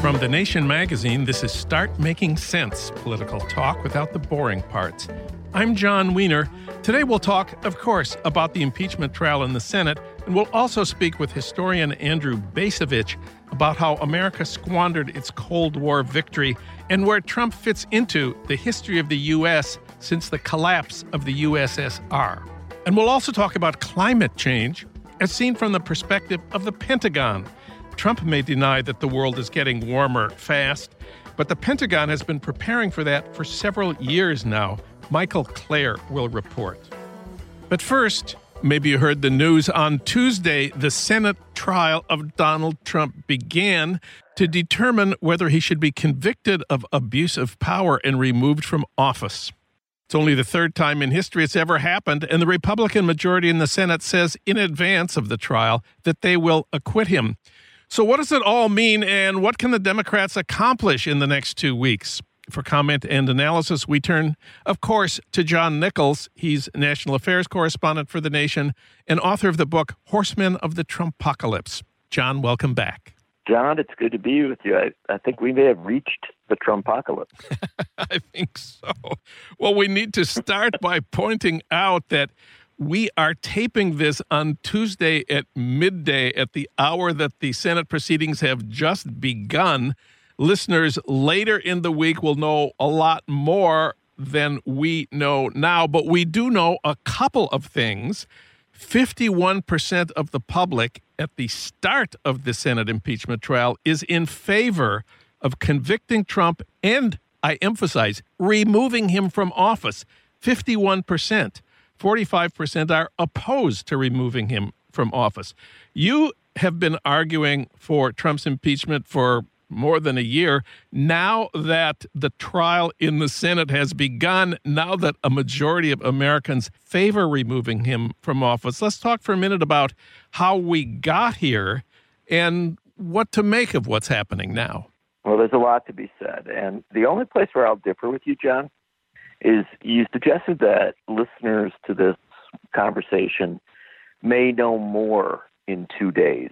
From The Nation magazine, this is Start Making Sense political talk without the boring parts. I'm Jon Wiener. Today we'll talk, of course, about the impeachment trial in the Senate, and we'll also speak with historian Andrew Bacevich about how America squandered its Cold War victory and where Trump fits into the history of the U.S. since the collapse of the USSR. And we'll also talk about climate change as seen from the perspective of the Pentagon. Trump may deny that the world is getting warmer fast, but the Pentagon has been preparing for that for several years now. Michael Klare will report. But first, maybe you heard the news on Tuesday the Senate trial of Donald Trump began to determine whether he should be convicted of abuse of power and removed from office. It's only the third time in history it's ever happened, and the Republican majority in the Senate says in advance of the trial that they will acquit him. So, what does it all mean, and what can the Democrats accomplish in the next two weeks? For comment and analysis, we turn, of course, to John Nichols. He's national affairs correspondent for The Nation and author of the book Horsemen of the Trumpocalypse. John, welcome back. John, it's good to be with you. I, I think we may have reached the Trumpocalypse. I think so. Well, we need to start by pointing out that we are taping this on Tuesday at midday at the hour that the Senate proceedings have just begun. Listeners later in the week will know a lot more than we know now, but we do know a couple of things. 51% of the public at the start of the Senate impeachment trial is in favor of convicting Trump and, I emphasize, removing him from office. 51%. 45% are opposed to removing him from office. You have been arguing for Trump's impeachment for more than a year. Now that the trial in the Senate has begun, now that a majority of Americans favor removing him from office, let's talk for a minute about how we got here and what to make of what's happening now. Well, there's a lot to be said. And the only place where I'll differ with you, John, is you suggested that listeners to this conversation may know more in two days.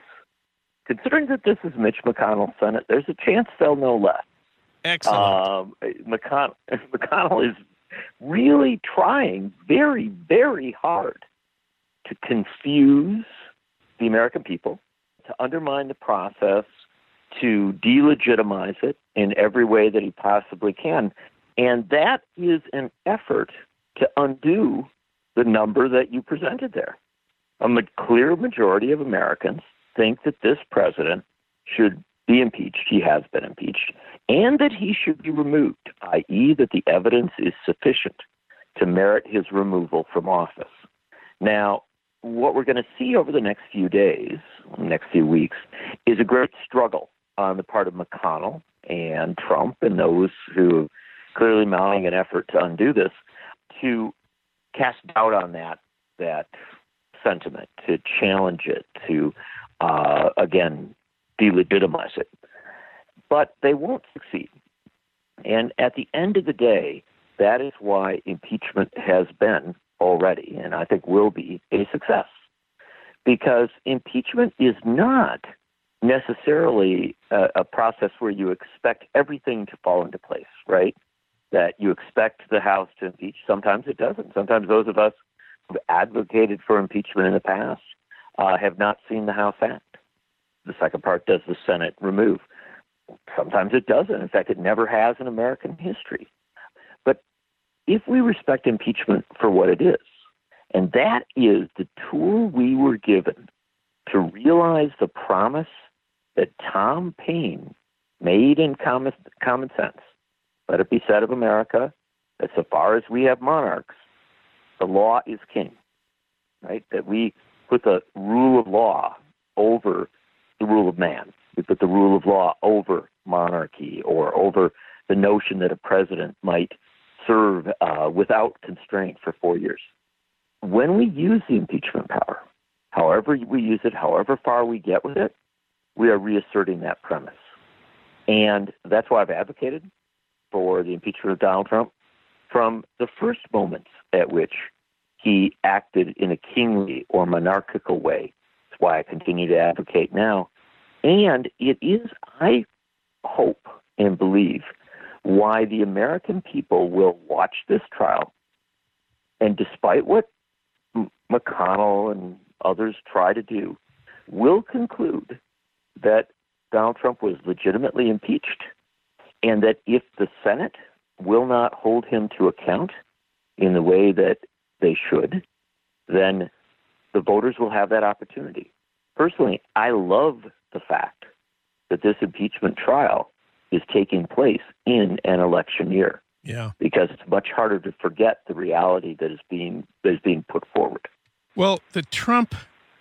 Considering that this is Mitch McConnell's Senate, there's a chance they'll know less. Excellent. Um, McConnell, McConnell is really trying very, very hard to confuse the American people, to undermine the process, to delegitimize it in every way that he possibly can. And that is an effort to undo the number that you presented there. A clear majority of Americans think that this president should be impeached. He has been impeached. And that he should be removed, i.e., that the evidence is sufficient to merit his removal from office. Now, what we're going to see over the next few days, next few weeks, is a great struggle on the part of McConnell and Trump and those who clearly mounting an effort to undo this, to cast doubt on that that sentiment, to challenge it, to uh, again delegitimize it. But they won't succeed. And at the end of the day, that is why impeachment has been already, and I think will be, a success. Because impeachment is not necessarily a, a process where you expect everything to fall into place, right? that you expect the House to impeach. Sometimes it doesn't. Sometimes those of us who've advocated for impeachment in the past uh, have not seen the House act. The second part does the Senate remove? Sometimes it doesn't. In fact, it never has in American history. But if we respect impeachment for what it is, and that is the tool we were given to realize the promise that Tom Paine made in common, common sense let it be said of America that so far as we have monarchs, the law is king, right? That we put the rule of law over the rule of man. We put the rule of law over monarchy or over the notion that a president might serve uh, without constraint for four years. When we use the impeachment power, however we use it, however far we get with it, we are reasserting that premise. And that's why I've advocated for the impeachment of Donald Trump from the first moments at which he acted in a kingly or monarchical way. That's why I continue to advocate now. And it is, I hope and believe, why the American people will watch this trial. And despite what McConnell and others try to do, will conclude that Donald Trump was legitimately impeached and that if the Senate will not hold him to account in the way that they should, then the voters will have that opportunity. Personally, I love the fact that this impeachment trial is taking place in an election year. Yeah. Because it's much harder to forget the reality that is being that is being put forward. Well, the Trump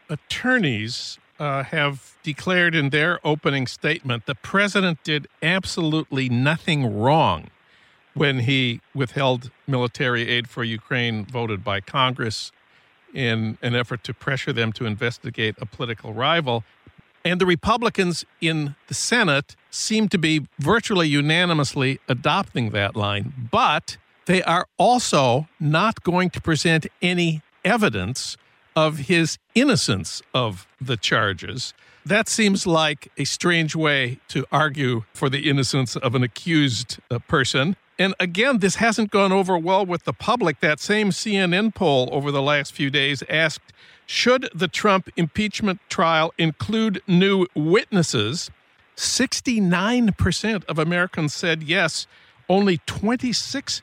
attorneys uh, have declared in their opening statement the president did absolutely nothing wrong when he withheld military aid for Ukraine voted by Congress in an effort to pressure them to investigate a political rival. And the Republicans in the Senate seem to be virtually unanimously adopting that line, but they are also not going to present any evidence of his innocence of the charges. That seems like a strange way to argue for the innocence of an accused uh, person. And again, this hasn't gone over well with the public. That same CNN poll over the last few days asked Should the Trump impeachment trial include new witnesses? 69% of Americans said yes, only 26%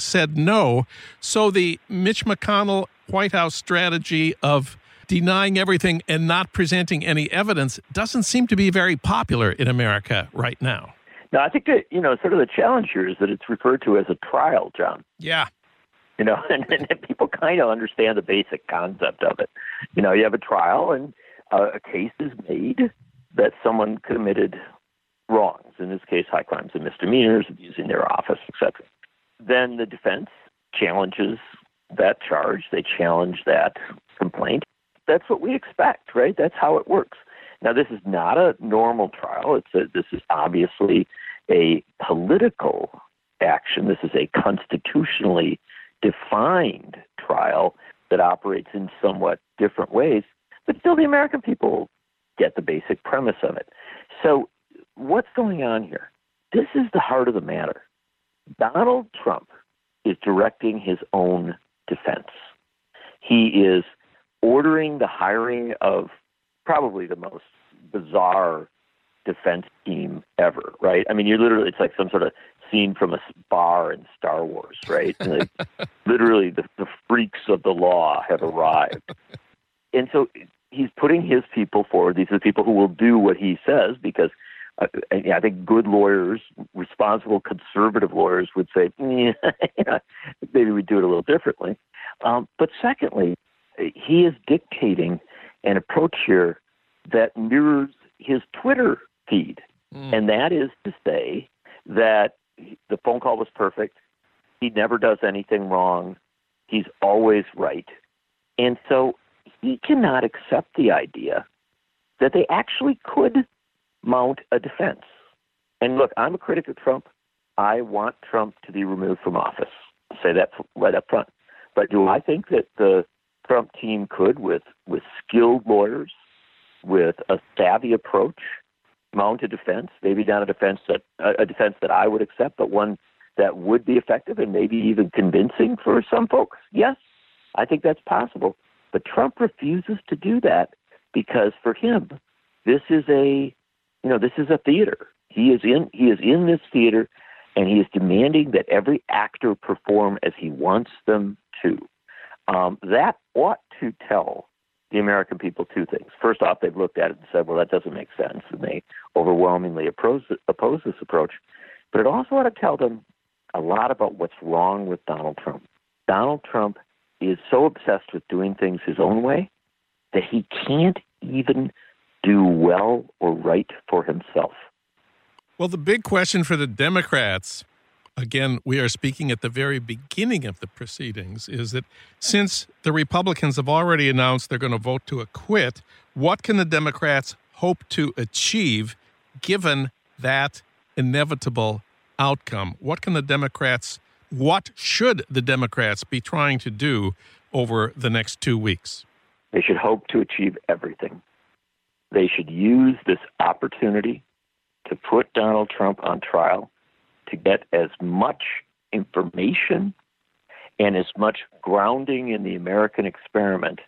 said no. So the Mitch McConnell White House strategy of denying everything and not presenting any evidence doesn't seem to be very popular in America right now. No, I think that, you know, sort of the challenge here is that it's referred to as a trial, John. Yeah. You know, and, and people kind of understand the basic concept of it. You know, you have a trial and uh, a case is made that someone committed wrongs, in this case, high crimes and misdemeanors, abusing their office, etc. Then the defense challenges that charge, they challenge that complaint. That's what we expect, right? That's how it works. Now, this is not a normal trial. It's a, this is obviously a political action. This is a constitutionally defined trial that operates in somewhat different ways, but still the American people get the basic premise of it. So, what's going on here? This is the heart of the matter. Donald Trump is directing his own defense. He is ordering the hiring of probably the most bizarre defense team ever, right? I mean, you're literally, it's like some sort of scene from a bar in Star Wars, right? like, literally, the, the freaks of the law have arrived. And so he's putting his people forward. These are the people who will do what he says because uh, I think good lawyers, responsible conservative lawyers would say, yeah, maybe we do it a little differently. Um, but secondly, he is dictating an approach here that mirrors his Twitter feed. Mm. And that is to say that the phone call was perfect. He never does anything wrong. He's always right. And so he cannot accept the idea that they actually could mount a defense. And look, I'm a critic of Trump. I want Trump to be removed from office. I'll say that right up front. But do I think that the Trump team could, with with skilled lawyers, with a savvy approach, mount a defense? Maybe not a defense that a defense that I would accept, but one that would be effective and maybe even convincing for some folks. Yes, I think that's possible. But Trump refuses to do that because for him, this is a you know, this is a theater. He is in he is in this theater and he is demanding that every actor perform as he wants them to. Um, that ought to tell the American people two things. First off, they've looked at it and said, well, that doesn't make sense, and they overwhelmingly oppose, oppose this approach. But it also ought to tell them a lot about what's wrong with Donald Trump. Donald Trump is so obsessed with doing things his own way that he can't even do well or right for himself. Well, the big question for the Democrats, again, we are speaking at the very beginning of the proceedings, is that since the Republicans have already announced they're going to vote to acquit, what can the Democrats hope to achieve given that inevitable outcome? What can the Democrats, what should the Democrats be trying to do over the next two weeks? They should hope to achieve everything. They should use this opportunity to put Donald Trump on trial to get as much information and as much grounding in the American experiment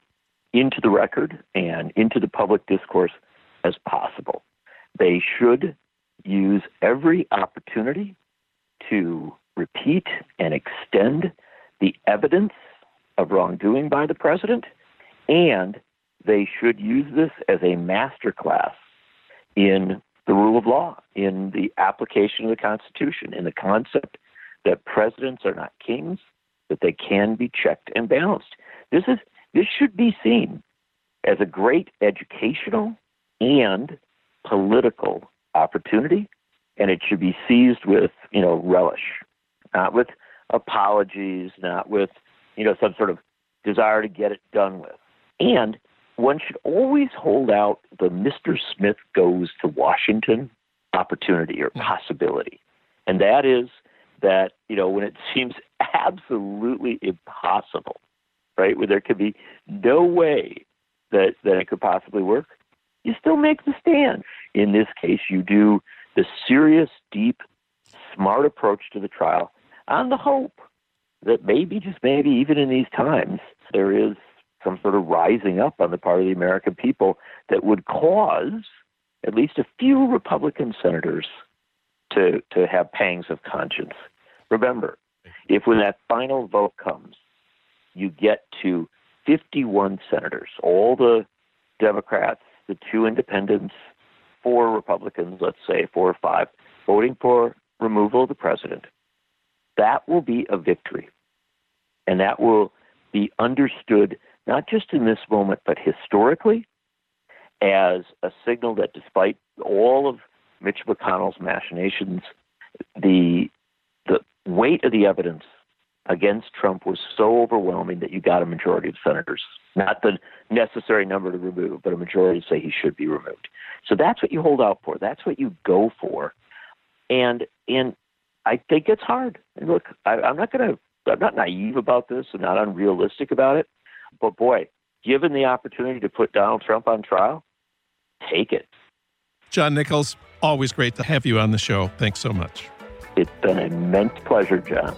into the record and into the public discourse as possible. They should use every opportunity to repeat and extend the evidence of wrongdoing by the president, and they should use this as a master class in the rule of law, in the application of the Constitution, in the concept that presidents are not kings, that they can be checked and balanced. This is this should be seen as a great educational and political opportunity, and it should be seized with you know relish, not with apologies, not with you know some sort of desire to get it done with. And one should always hold out the Mr. Smith goes to Washington opportunity or hmm. possibility. And that is that, you know, when it seems absolutely impossible, right, where there could be no way that, that it could possibly work, you still make the stand. In this case, you do the serious, deep, smart approach to the trial on the hope that maybe, just maybe, even in these times, there is some sort of rising up on the part of the American people that would cause at least a few Republican senators to, to have pangs of conscience. Remember, if when that final vote comes, you get to 51 senators, all the Democrats, the two independents, four Republicans, let's say four or five, voting for removal of the president, that will be a victory. And that will be understood not just in this moment, but historically, as a signal that despite all of Mitch McConnell's machinations, the the weight of the evidence against Trump was so overwhelming that you got a majority of senators, not the necessary number to remove, but a majority to say he should be removed. So that's what you hold out for. That's what you go for, and and I think it's hard. And look, I, I'm not going to. I'm not naive about this. I'm not unrealistic about it. But boy, given the opportunity to put Donald Trump on trial, take it. John Nichols, always great to have you on the show. Thanks so much. It's been an immense pleasure, John.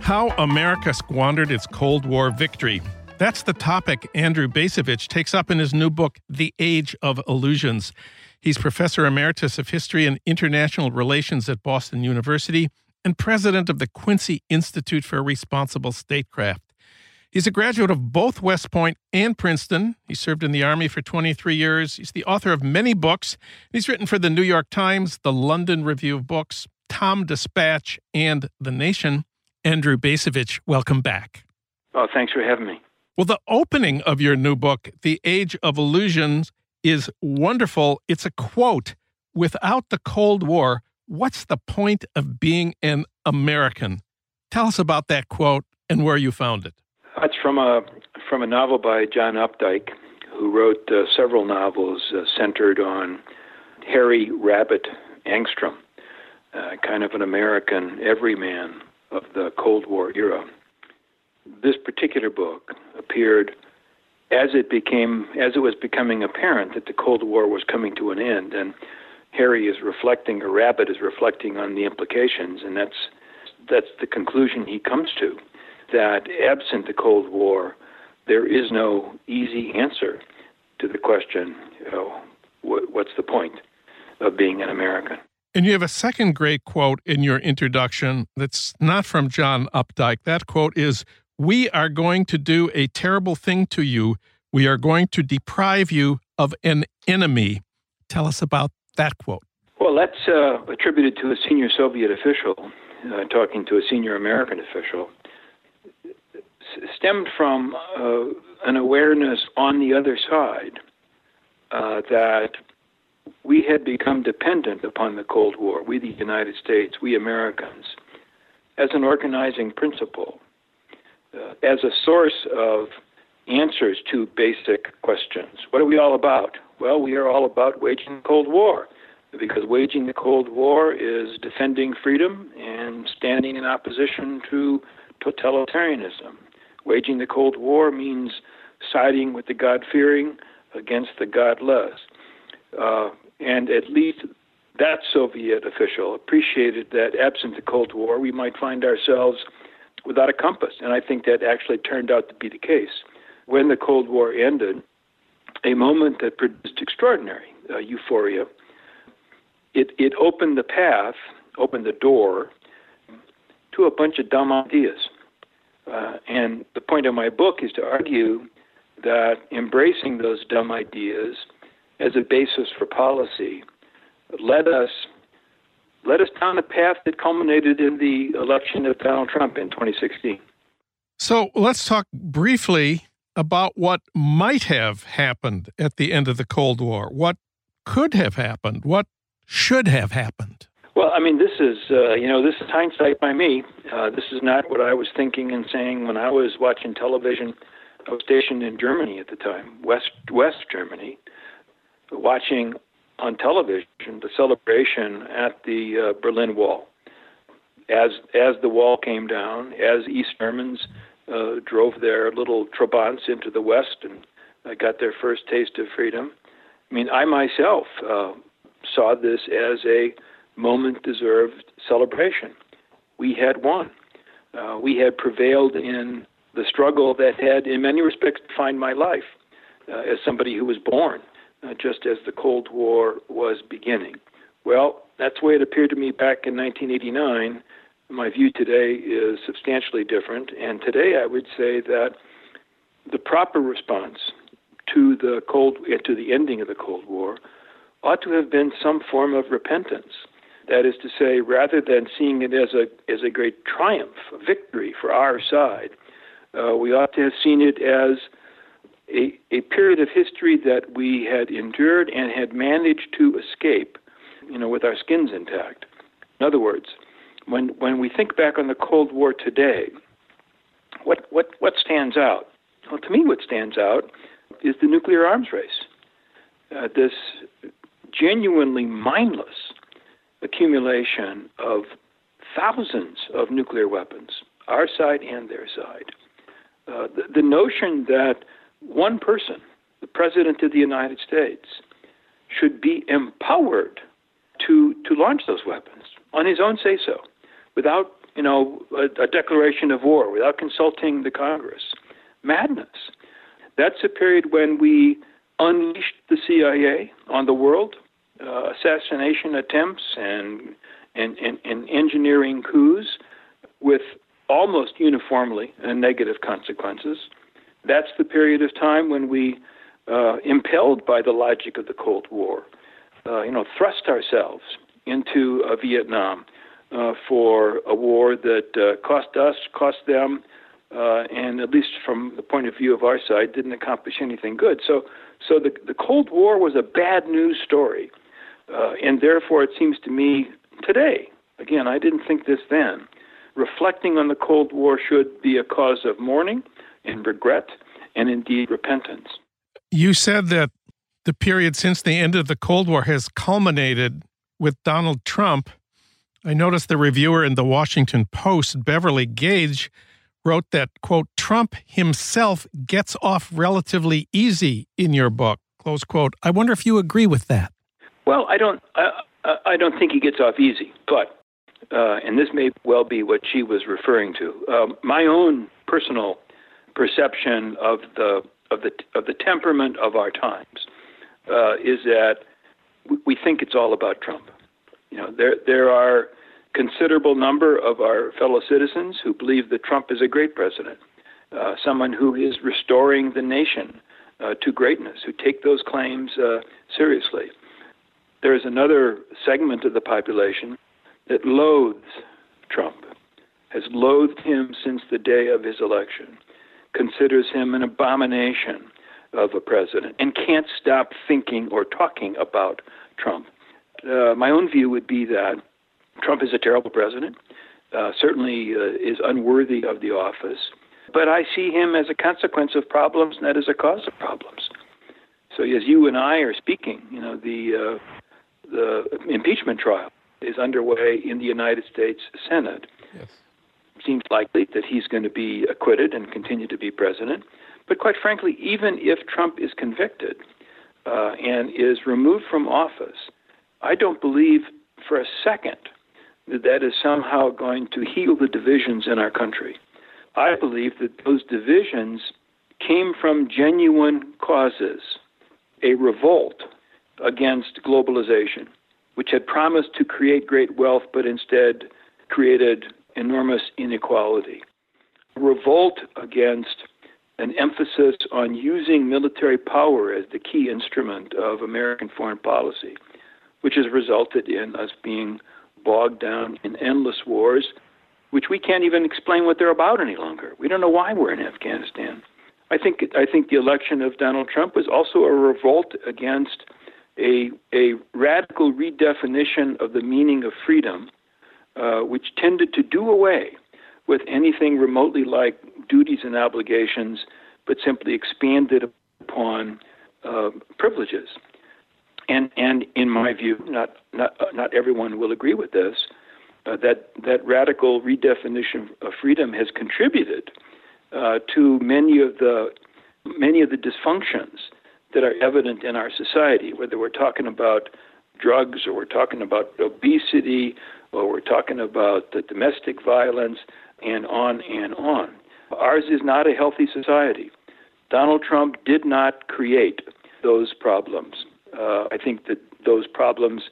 How America Squandered Its Cold War Victory. That's the topic Andrew Bacevich takes up in his new book, The Age of Illusions. He's professor emeritus of history and international relations at Boston University and president of the Quincy Institute for Responsible Statecraft. He's a graduate of both West Point and Princeton. He served in the Army for 23 years. He's the author of many books. He's written for the New York Times, the London Review of Books, TomDispatch, and The Nation. Andrew Bacevich, welcome back. Oh, thanks for having me. Well, the opening of your new book, The Age of Illusions, is wonderful. It's a quote Without the Cold War, what's the point of being an American? Tell us about that quote and where you found it. It's from a from a novel by John Updike, who wrote uh, several novels uh, centered on Harry Rabbit Angstrom, uh, kind of an American everyman of the Cold War era this particular book appeared as it became as it was becoming apparent that the Cold War was coming to an end, and Harry is reflecting, or Rabbit is reflecting on the implications, and that's that's the conclusion he comes to that absent the Cold War, there is no easy answer to the question, you know, what, what's the point of being an American? And you have a second great quote in your introduction that's not from John Updike. That quote is we are going to do a terrible thing to you. We are going to deprive you of an enemy. Tell us about that quote. Well, that's uh, attributed to a senior Soviet official uh, talking to a senior American official. stemmed from uh, an awareness on the other side uh, that we had become dependent upon the Cold War, we, the United States, we Americans, as an organizing principle, as a source of answers to basic questions. What are we all about? Well, we are all about waging the Cold War because waging the Cold War is defending freedom and standing in opposition to totalitarianism. Waging the Cold War means siding with the God fearing against the godless. Uh, and at least that Soviet official appreciated that absent the Cold War, we might find ourselves without a compass. And I think that actually turned out to be the case. When the Cold War ended, a moment that produced extraordinary uh, euphoria, it, it opened the path, opened the door to a bunch of dumb ideas. Uh, and the point of my book is to argue that embracing those dumb ideas as a basis for policy led us led us down a path that culminated in the election of Donald Trump in 2016. So let's talk briefly about what might have happened at the end of the Cold War. What could have happened? What should have happened? Well, I mean, this is uh, you know this is hindsight by me. Uh, this is not what I was thinking and saying when I was watching television. I was stationed in Germany at the time, West West Germany, watching on television the celebration at the uh, Berlin Wall. As as the wall came down, as East Germans uh, drove their little trabants into the West and uh, got their first taste of freedom. I mean, I myself uh, saw this as a moment deserved celebration. We had won. Uh, we had prevailed in the struggle that had, in many respects, defined my life uh, as somebody who was born uh, just as the Cold War was beginning. Well, that's the way it appeared to me back in 1989. My view today is substantially different, and today I would say that the proper response to the cold to the ending of the Cold War ought to have been some form of repentance. That is to say, rather than seeing it as a as a great triumph, a victory for our side, uh, we ought to have seen it as a, a period of history that we had endured and had managed to escape, you know, with our skins intact. In other words, when when we think back on the Cold War today, what what what stands out? Well, to me, what stands out is the nuclear arms race. Uh, this genuinely mindless accumulation of thousands of nuclear weapons, our side and their side. Uh, the, the notion that one person, the President of the United States, should be empowered to, to launch those weapons on his own say so, without you know a, a declaration of war, without consulting the Congress. Madness. That's a period when we unleashed the CIA on the world, uh, assassination attempts and, and, and, and engineering coups with almost uniformly negative consequences. That's the period of time when we, uh, impelled by the logic of the Cold War, uh, you know, thrust ourselves into uh, Vietnam uh, for a war that uh, cost us, cost them, uh, and at least from the point of view of our side, didn't accomplish anything good. So, so the the Cold War was a bad news story, and therefore it seems to me today. Again, I didn't think this then. Reflecting on the Cold War should be a cause of mourning and regret and indeed repentance. You said that the period since the end of the Cold War has culminated with Donald Trump. I noticed the reviewer in the Washington Post, Beverly Gage, wrote that, quote, Trump himself gets off relatively easy in your book, close quote. I wonder if you agree with that. Well, I don't, I, I don't think he gets off easy, but, uh, and this may well be what she was referring to. Um, my own personal perception of the of the of the temperament of our times uh, is that we think it's all about Trump. You know, there there are considerable number of our fellow citizens who believe that Trump is a great president, uh, someone who is restoring the nation uh, to greatness, who take those claims uh, seriously. There is another segment of the population that loathes Trump, has loathed him since the day of his election, considers him an abomination of a president, and can't stop thinking or talking about Trump. Uh, my own view would be that Trump is a terrible president, uh, certainly uh, is unworthy of the office, but I see him as a consequence of problems, not as a cause of problems. So as you and I are speaking, you know the uh, the impeachment trial is underway in the United States Senate. Yes. Seems likely that he's going to be acquitted and continue to be president. But quite frankly, even if Trump is convicted uh, and is removed from office, I don't believe for a second that that is somehow going to heal the divisions in our country. I believe that those divisions came from genuine causes, a revolt against globalization, which had promised to create great wealth but instead created enormous inequality. Revolt against an emphasis on using military power as the key instrument of American foreign policy, which has resulted in us being bogged down in endless wars, which we can't even explain what they're about any longer. We don't know why we're in Afghanistan. I think I think the election of Donald Trump was also a revolt against a a radical redefinition of the meaning of freedom, uh, which tended to do away with anything remotely like duties and obligations, but simply expanded upon uh, privileges. And and in my view, not not not everyone will agree with this. Uh, that that radical redefinition of freedom has contributed uh, to many of the many of the dysfunctions that are evident in our society, whether we're talking about drugs or we're talking about obesity we're talking about the domestic violence and on and on. Ours is not a healthy society. Donald Trump did not create those problems. Uh, I think that those problems,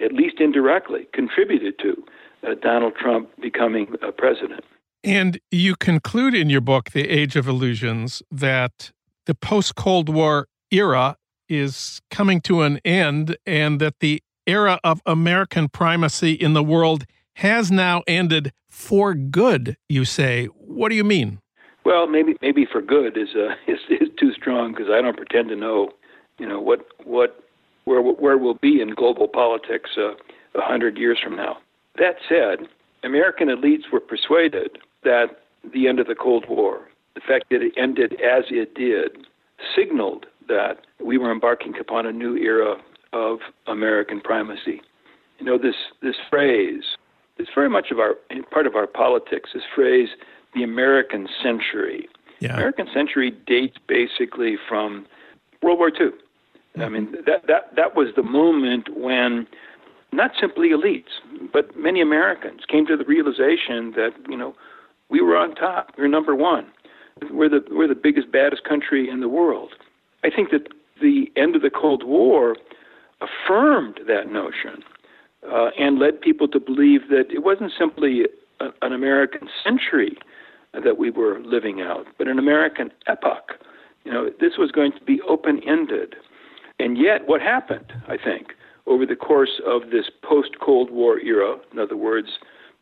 at least indirectly, contributed to uh, Donald Trump becoming a president. And you conclude in your book, The Age of Illusions, that the post Cold War era is coming to an end and that the era of American primacy in the world has now ended for good, you say. What do you mean? Well, maybe maybe for good is uh, is, is too strong because I don't pretend to know, you know, what what where where we'll be in global politics uh, a uh, hundred years from now. That said, American elites were persuaded that the end of the Cold War, the fact that it ended as it did, signaled that we were embarking upon a new era of American primacy. You know, this this phrase, it's very much of our part of our politics. This phrase, the American century. Yeah. American century dates basically from World War II. Mm-hmm. I mean, that that that was the moment when not simply elites, but many Americans came to the realization that you know we were on top. We we're number one. We're the we're the biggest, baddest country in the world. I think that the end of the Cold War affirmed that notion uh, and led people to believe that it wasn't simply a, an American century that we were living out, but an American epoch. You know, this was going to be open ended. And yet, what happened, I think, over the course of this post Cold War era, in other words,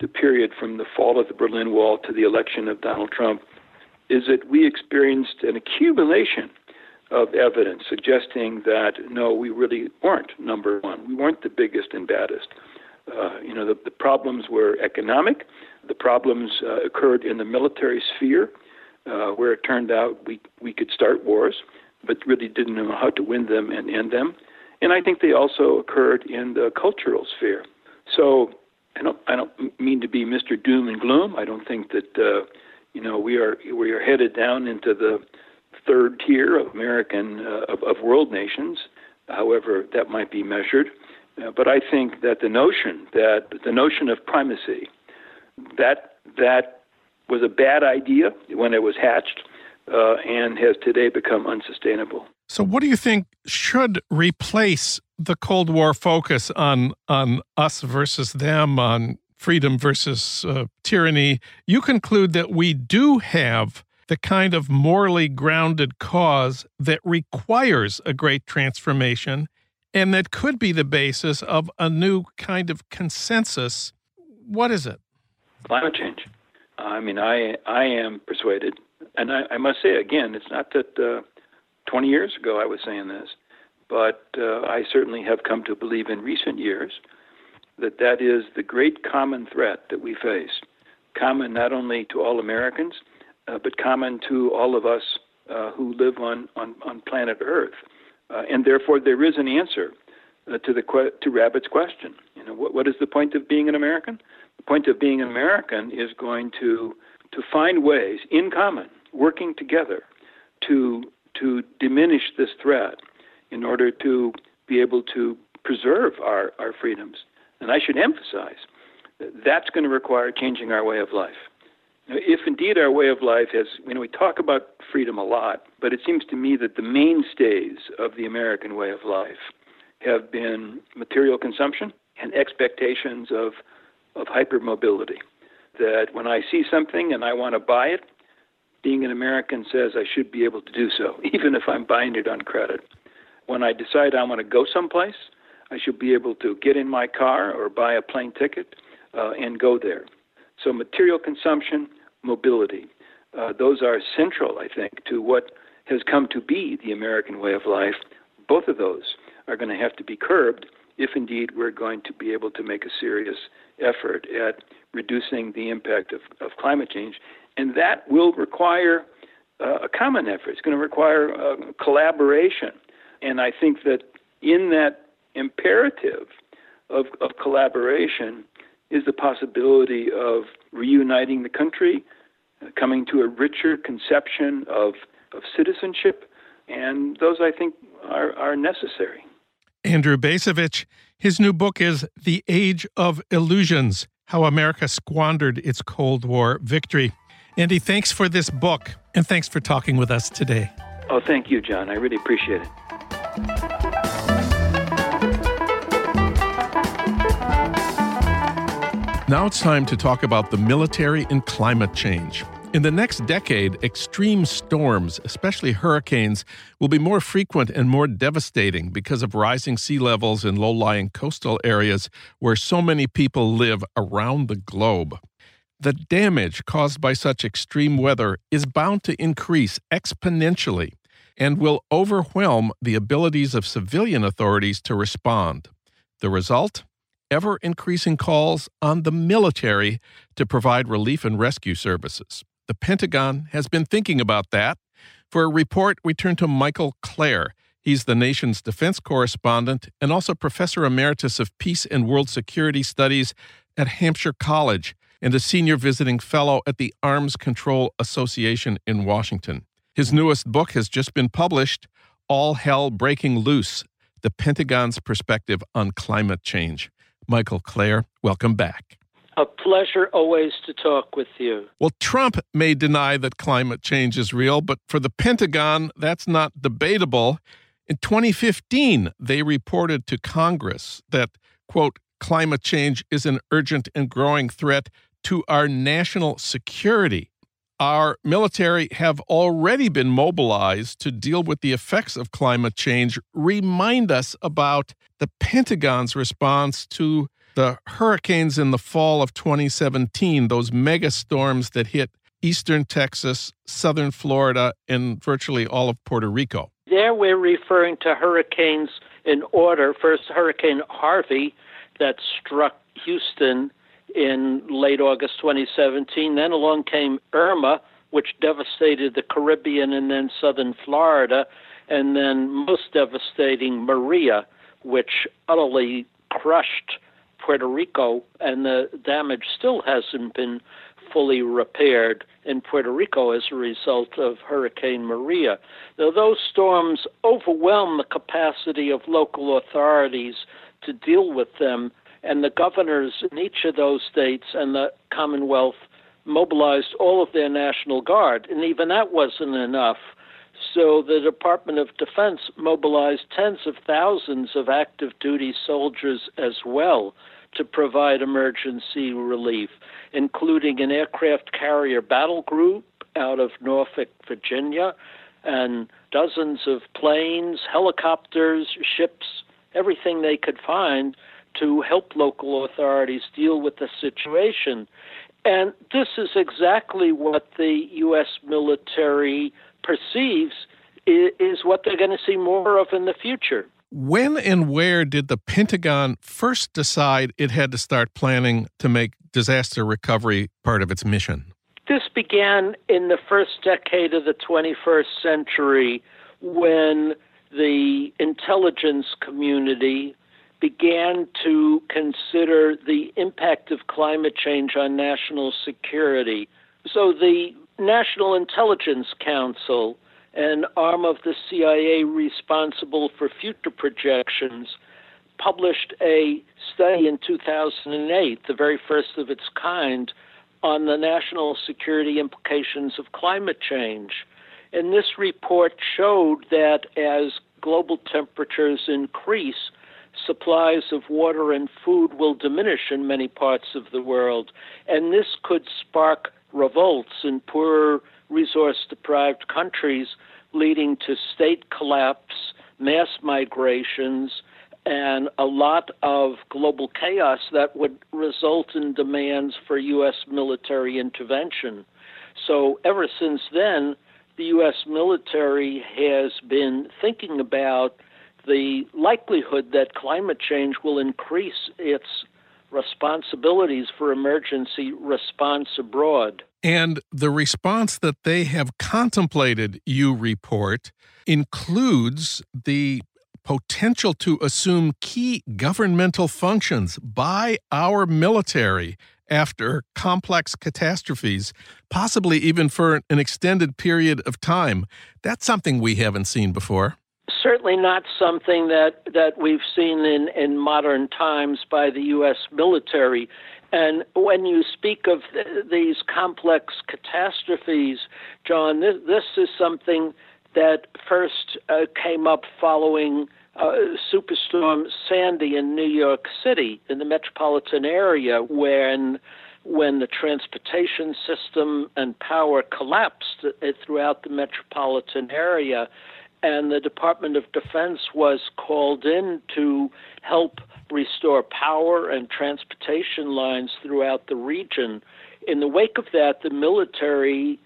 the period from the fall of the Berlin Wall to the election of Donald Trump, is that we experienced an accumulation of evidence suggesting that no, we really weren't number one. We weren't the biggest and baddest. Uh, you know, the, the, problems were economic. The problems uh, occurred in the military sphere, uh, where it turned out we we could start wars, but really didn't know how to win them and end them. And I think they also occurred in the cultural sphere. So I don't I don't mean to be Mr. Doom and Gloom. I don't think that uh, you know we are we are headed down into the third tier of American uh, of, of, world nations, however that might be measured. Uh, but I think that the notion that the notion of primacy that that was a bad idea when it was hatched uh, and has today become unsustainable. So, what do you think should replace the Cold War focus on on us versus them, on freedom versus uh, tyranny? You conclude that we do have the kind of morally grounded cause that requires a great transformation and that could be the basis of a new kind of consensus. What is it? Climate change. I mean, I I am persuaded, and I, I must say again, it's not that uh, 20 years ago I was saying this, but uh, I certainly have come to believe in recent years that that is the great common threat that we face, common not only to all Americans, uh, but common to all of us uh, who live on, on, on planet Earth. Uh, and therefore, there is an answer uh, to the que- to Rabbit's question. You know, what, what is the point of being an American? The point of being an American is going to to find ways in common, working together, to to diminish this threat in order to be able to preserve our, our freedoms. And I should emphasize that that's going to require changing our way of life. If indeed our way of life has, you know, we talk about freedom a lot, but it seems to me that the mainstays of the American way of life have been material consumption and expectations of, of hypermobility. That when I see something and I want to buy it, being an American says I should be able to do so, even if I'm buying it on credit. When I decide I want to go someplace, I should be able to get in my car or buy a plane ticket uh, and go there. So, material consumption, mobility, uh, those are central, I think, to what has come to be the American way of life. Both of those are going to have to be curbed if indeed we're going to be able to make a serious effort at reducing the impact of, of climate change. And that will require uh, a common effort. It's going to require uh, collaboration. And I think that in that imperative of, of collaboration is the possibility of reuniting the country, coming to a richer conception of, of citizenship, and those I think are, are necessary. Andrew Bacevich, his new book is The Age of Illusions How America Squandered Its Cold War Victory. Andy, thanks for this book, and thanks for talking with us today. Oh, thank you, John. I really appreciate it. Now it's time to talk about the military and climate change. In the next decade, extreme storms, especially hurricanes, will be more frequent and more devastating because of rising sea levels in low lying coastal areas where so many people live around the globe. The damage caused by such extreme weather is bound to increase exponentially and will overwhelm the abilities of civilian authorities to respond. The result? Ever increasing calls on the military to provide relief and rescue services. The Pentagon has been thinking about that. For a report, we turn to Michael Klare. He's the nation's defense correspondent and also professor emeritus of peace and world security studies at Hampshire College and a senior visiting fellow at the Arms Control Association in Washington. His newest book has just been published All Hell Breaking Loose The Pentagon's Perspective on Climate Change. Michael Klare, welcome back. A pleasure always to talk with you. Well, Trump may deny that climate change is real, but for the Pentagon, that's not debatable. In 2015, they reported to Congress that, quote, climate change is an urgent and growing threat to our national security our military have already been mobilized to deal with the effects of climate change. Remind us about the Pentagon's response to the hurricanes in the fall of 2017, those mega storms that hit eastern Texas, southern Florida, and virtually all of Puerto Rico. There we're referring to hurricanes in order. First, Hurricane Harvey that struck Houston in late August 2017. Then along came Irma, which devastated the Caribbean and then southern Florida, and then most devastating Maria, which utterly crushed Puerto Rico, and the damage still hasn't been fully repaired in Puerto Rico as a result of Hurricane Maria. Now, those storms overwhelm the capacity of local authorities to deal with them and the governors in each of those states and the Commonwealth mobilized all of their National Guard, and even that wasn't enough. So the Department of Defense mobilized tens of thousands of active duty soldiers as well to provide emergency relief, including an aircraft carrier battle group out of Norfolk, Virginia, and dozens of planes, helicopters, ships, everything they could find to help local authorities deal with the situation. And this is exactly what the U.S. military perceives is what they're going to see more of in the future. When and where did the Pentagon first decide it had to start planning to make disaster recovery part of its mission? This began in the first decade of the 21st century when the intelligence community began to consider the impact of climate change on national security. So the National Intelligence Council an arm of the CIA responsible for future projections, published a study in 2008, the very first of its kind, on the national security implications of climate change. And this report showed that as global temperatures increase, supplies of water and food will diminish in many parts of the world. And this could spark revolts in poorer resource deprived countries, leading to state collapse, mass migrations, and a lot of global chaos that would result in demands for U.S. military intervention. So, ever since then, the U.S. military has been thinking about the likelihood that climate change will increase its responsibilities for emergency response abroad. And the response that they have contemplated, you report, includes the potential to assume key governmental functions by our military after complex catastrophes, possibly even for an extended period of time. That's something we haven't seen before. Certainly not something that, that we've seen in, in modern times by the U.S. military. And when you speak of th- these complex catastrophes, Jon, this, this is something that first uh, came up following uh, Superstorm Sandy in New York City, in the metropolitan area, when when the transportation system and power collapsed uh, throughout the metropolitan area, and the Department of Defense was called in to help restore power and transportation lines throughout the region. In the wake of that, the military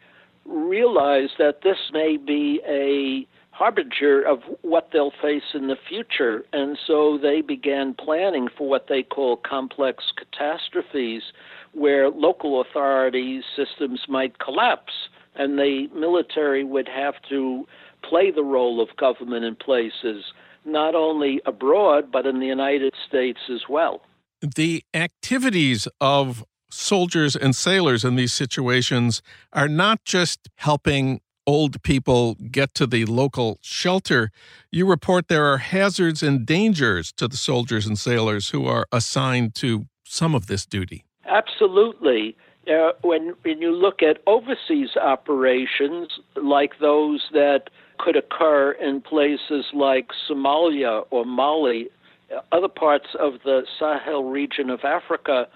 realized that this may be a harbinger of what they'll face in the future. And so they began planning for what they call complex catastrophes, where local authorities' systems might collapse, and the military would have to play the role of government in places not only abroad, but in the United States as well. The activities of soldiers and sailors in these situations are not just helping old people get to the local shelter. You report there are hazards and dangers to the soldiers and sailors who are assigned to some of this duty. Absolutely. Uh, when, when you look at overseas operations like those that could occur in places like Somalia or Mali, other parts of the Sahel region of Africa,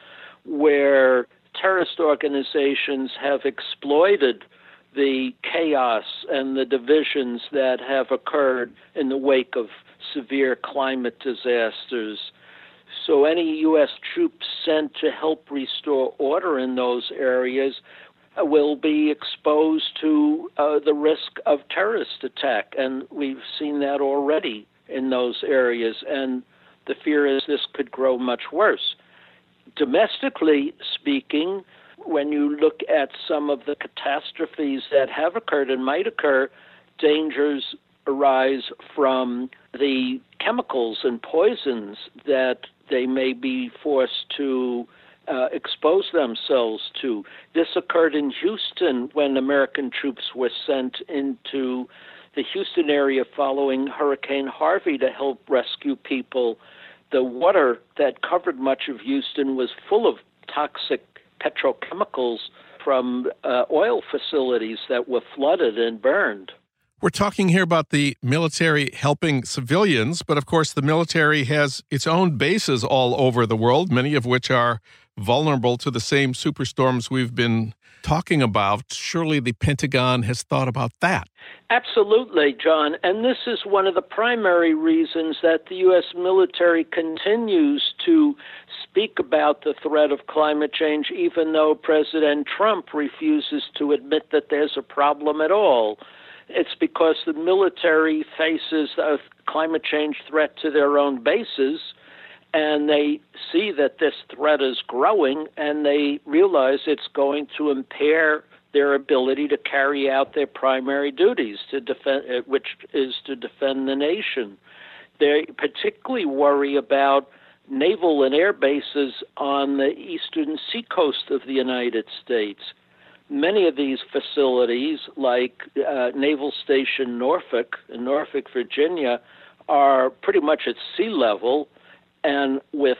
where terrorist organizations have exploited the chaos and the divisions that have occurred in the wake of severe climate disasters. So, any U.S. troops sent to help restore order in those areas will be exposed to uh, the risk of terrorist attack, and we've seen that already in those areas. And the fear is this could grow much worse. Domestically speaking, when you look at some of the catastrophes that have occurred and might occur, dangers arise from the chemicals and poisons that they may be forced to uh, expose themselves to. This occurred in Houston when American troops were sent into the Houston area following Hurricane Harvey to help rescue people. The water that covered much of Houston was full of toxic petrochemicals from uh, oil facilities that were flooded and burned. We're talking here about the military helping civilians, but of course, the military has its own bases all over the world, many of which are vulnerable to the same superstorms we've been talking about. Surely the Pentagon has thought about that. Absolutely, Jon. And this is one of the primary reasons that the U.S. military continues to speak about the threat of climate change, even though President Trump refuses to admit that there's a problem at all. It's because the military faces a climate change threat to their own bases and they see that this threat is growing and they realize it's going to impair their ability to carry out their primary duties to defend uh, which is to defend the nation. They particularly worry about naval and air bases on the eastern seacoast of the United States. Many of these facilities like uh, Naval Station Norfolk in Norfolk Virginia are pretty much at sea level and with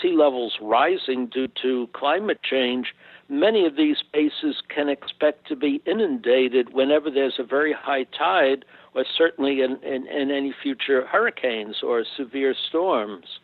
sea levels rising due to climate change, many of these bases can expect to be inundated whenever there's a very high tide, or certainly in, in, in any future hurricanes or severe storms.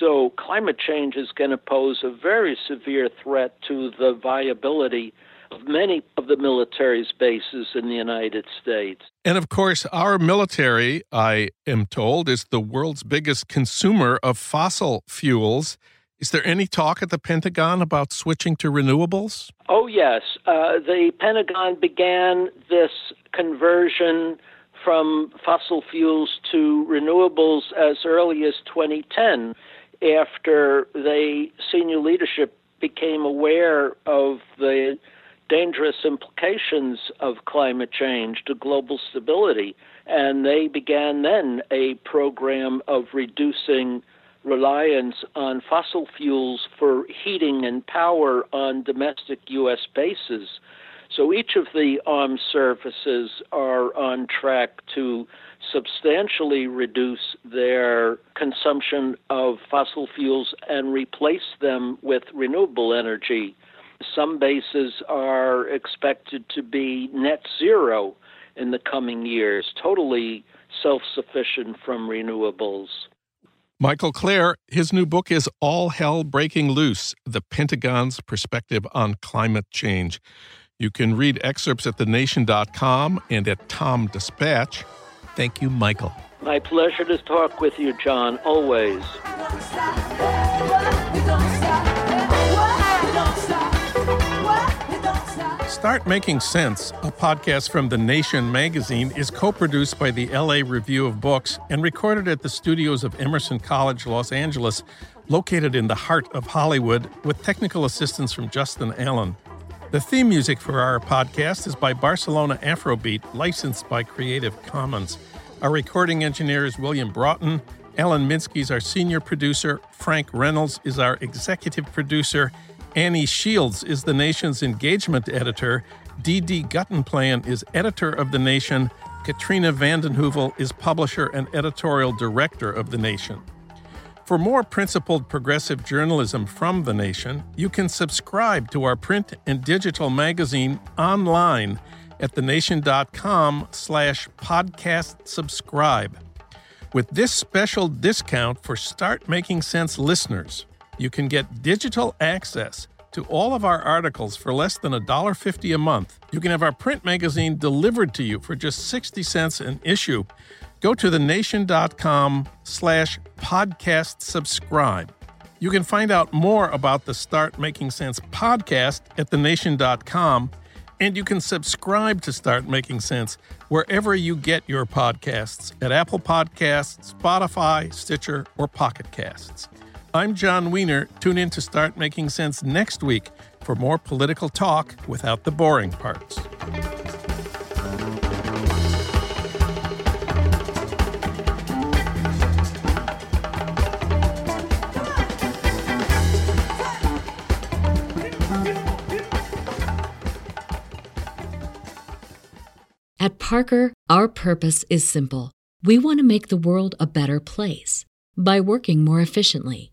So, climate change is going to pose a very severe threat to the viability of many of the military's bases in the United States. And of course, our military, I am told, is the world's biggest consumer of fossil fuels. Is there any talk at the Pentagon about switching to renewables? Oh, yes. Uh, the Pentagon began this conversion from fossil fuels to renewables as early as 2010 after the senior leadership became aware of the dangerous implications of climate change to global stability. And they began then a program of reducing reliance on fossil fuels for heating and power on domestic U.S. bases. So each of the armed services are on track to substantially reduce their consumption of fossil fuels and replace them with renewable energy. Some bases are expected to be net zero in the coming years, totally self sufficient from renewables. Michael Klare, his new book is All Hell Breaking Loose The Pentagon's Perspective on Climate Change. You can read excerpts at thenation.com and at TomDispatch. Thank you, Michael. My pleasure to talk with you, Jon, always. Start Making Sense, a podcast from The Nation magazine, is co produced by the LA Review of Books and recorded at the studios of Emerson College, Los Angeles, located in the heart of Hollywood, with technical assistance from Justin Allen. The theme music for our podcast is by Barcelona Afrobeat, licensed by Creative Commons. Our recording engineer is William Broughton. Alan Minsky is our senior producer. Frank Reynolds is our executive producer. Annie Shields is the nation's engagement editor. Dee Guttenplan is editor of The Nation. Katrina vanden Heuvel is publisher and editorial director of The Nation. For more principled progressive journalism from The Nation, you can subscribe to our print and digital magazine online at thenation.com slash podcast subscribe. With this special discount for Start Making Sense listeners, you can get digital access to all of our articles for less than $1.50 a month. You can have our print magazine delivered to you for just 60 cents an issue. Go to thenation.com slash podcast subscribe. You can find out more about the Start Making Sense podcast at thenation.com, and you can subscribe to Start Making Sense wherever you get your podcasts at Apple Podcasts, Spotify, Stitcher, or Pocket Casts. I'm Jon Wiener. Tune in to Start Making Sense next week for more political talk without the boring parts. At Parker, our purpose is simple. We want to make the world a better place by working more efficiently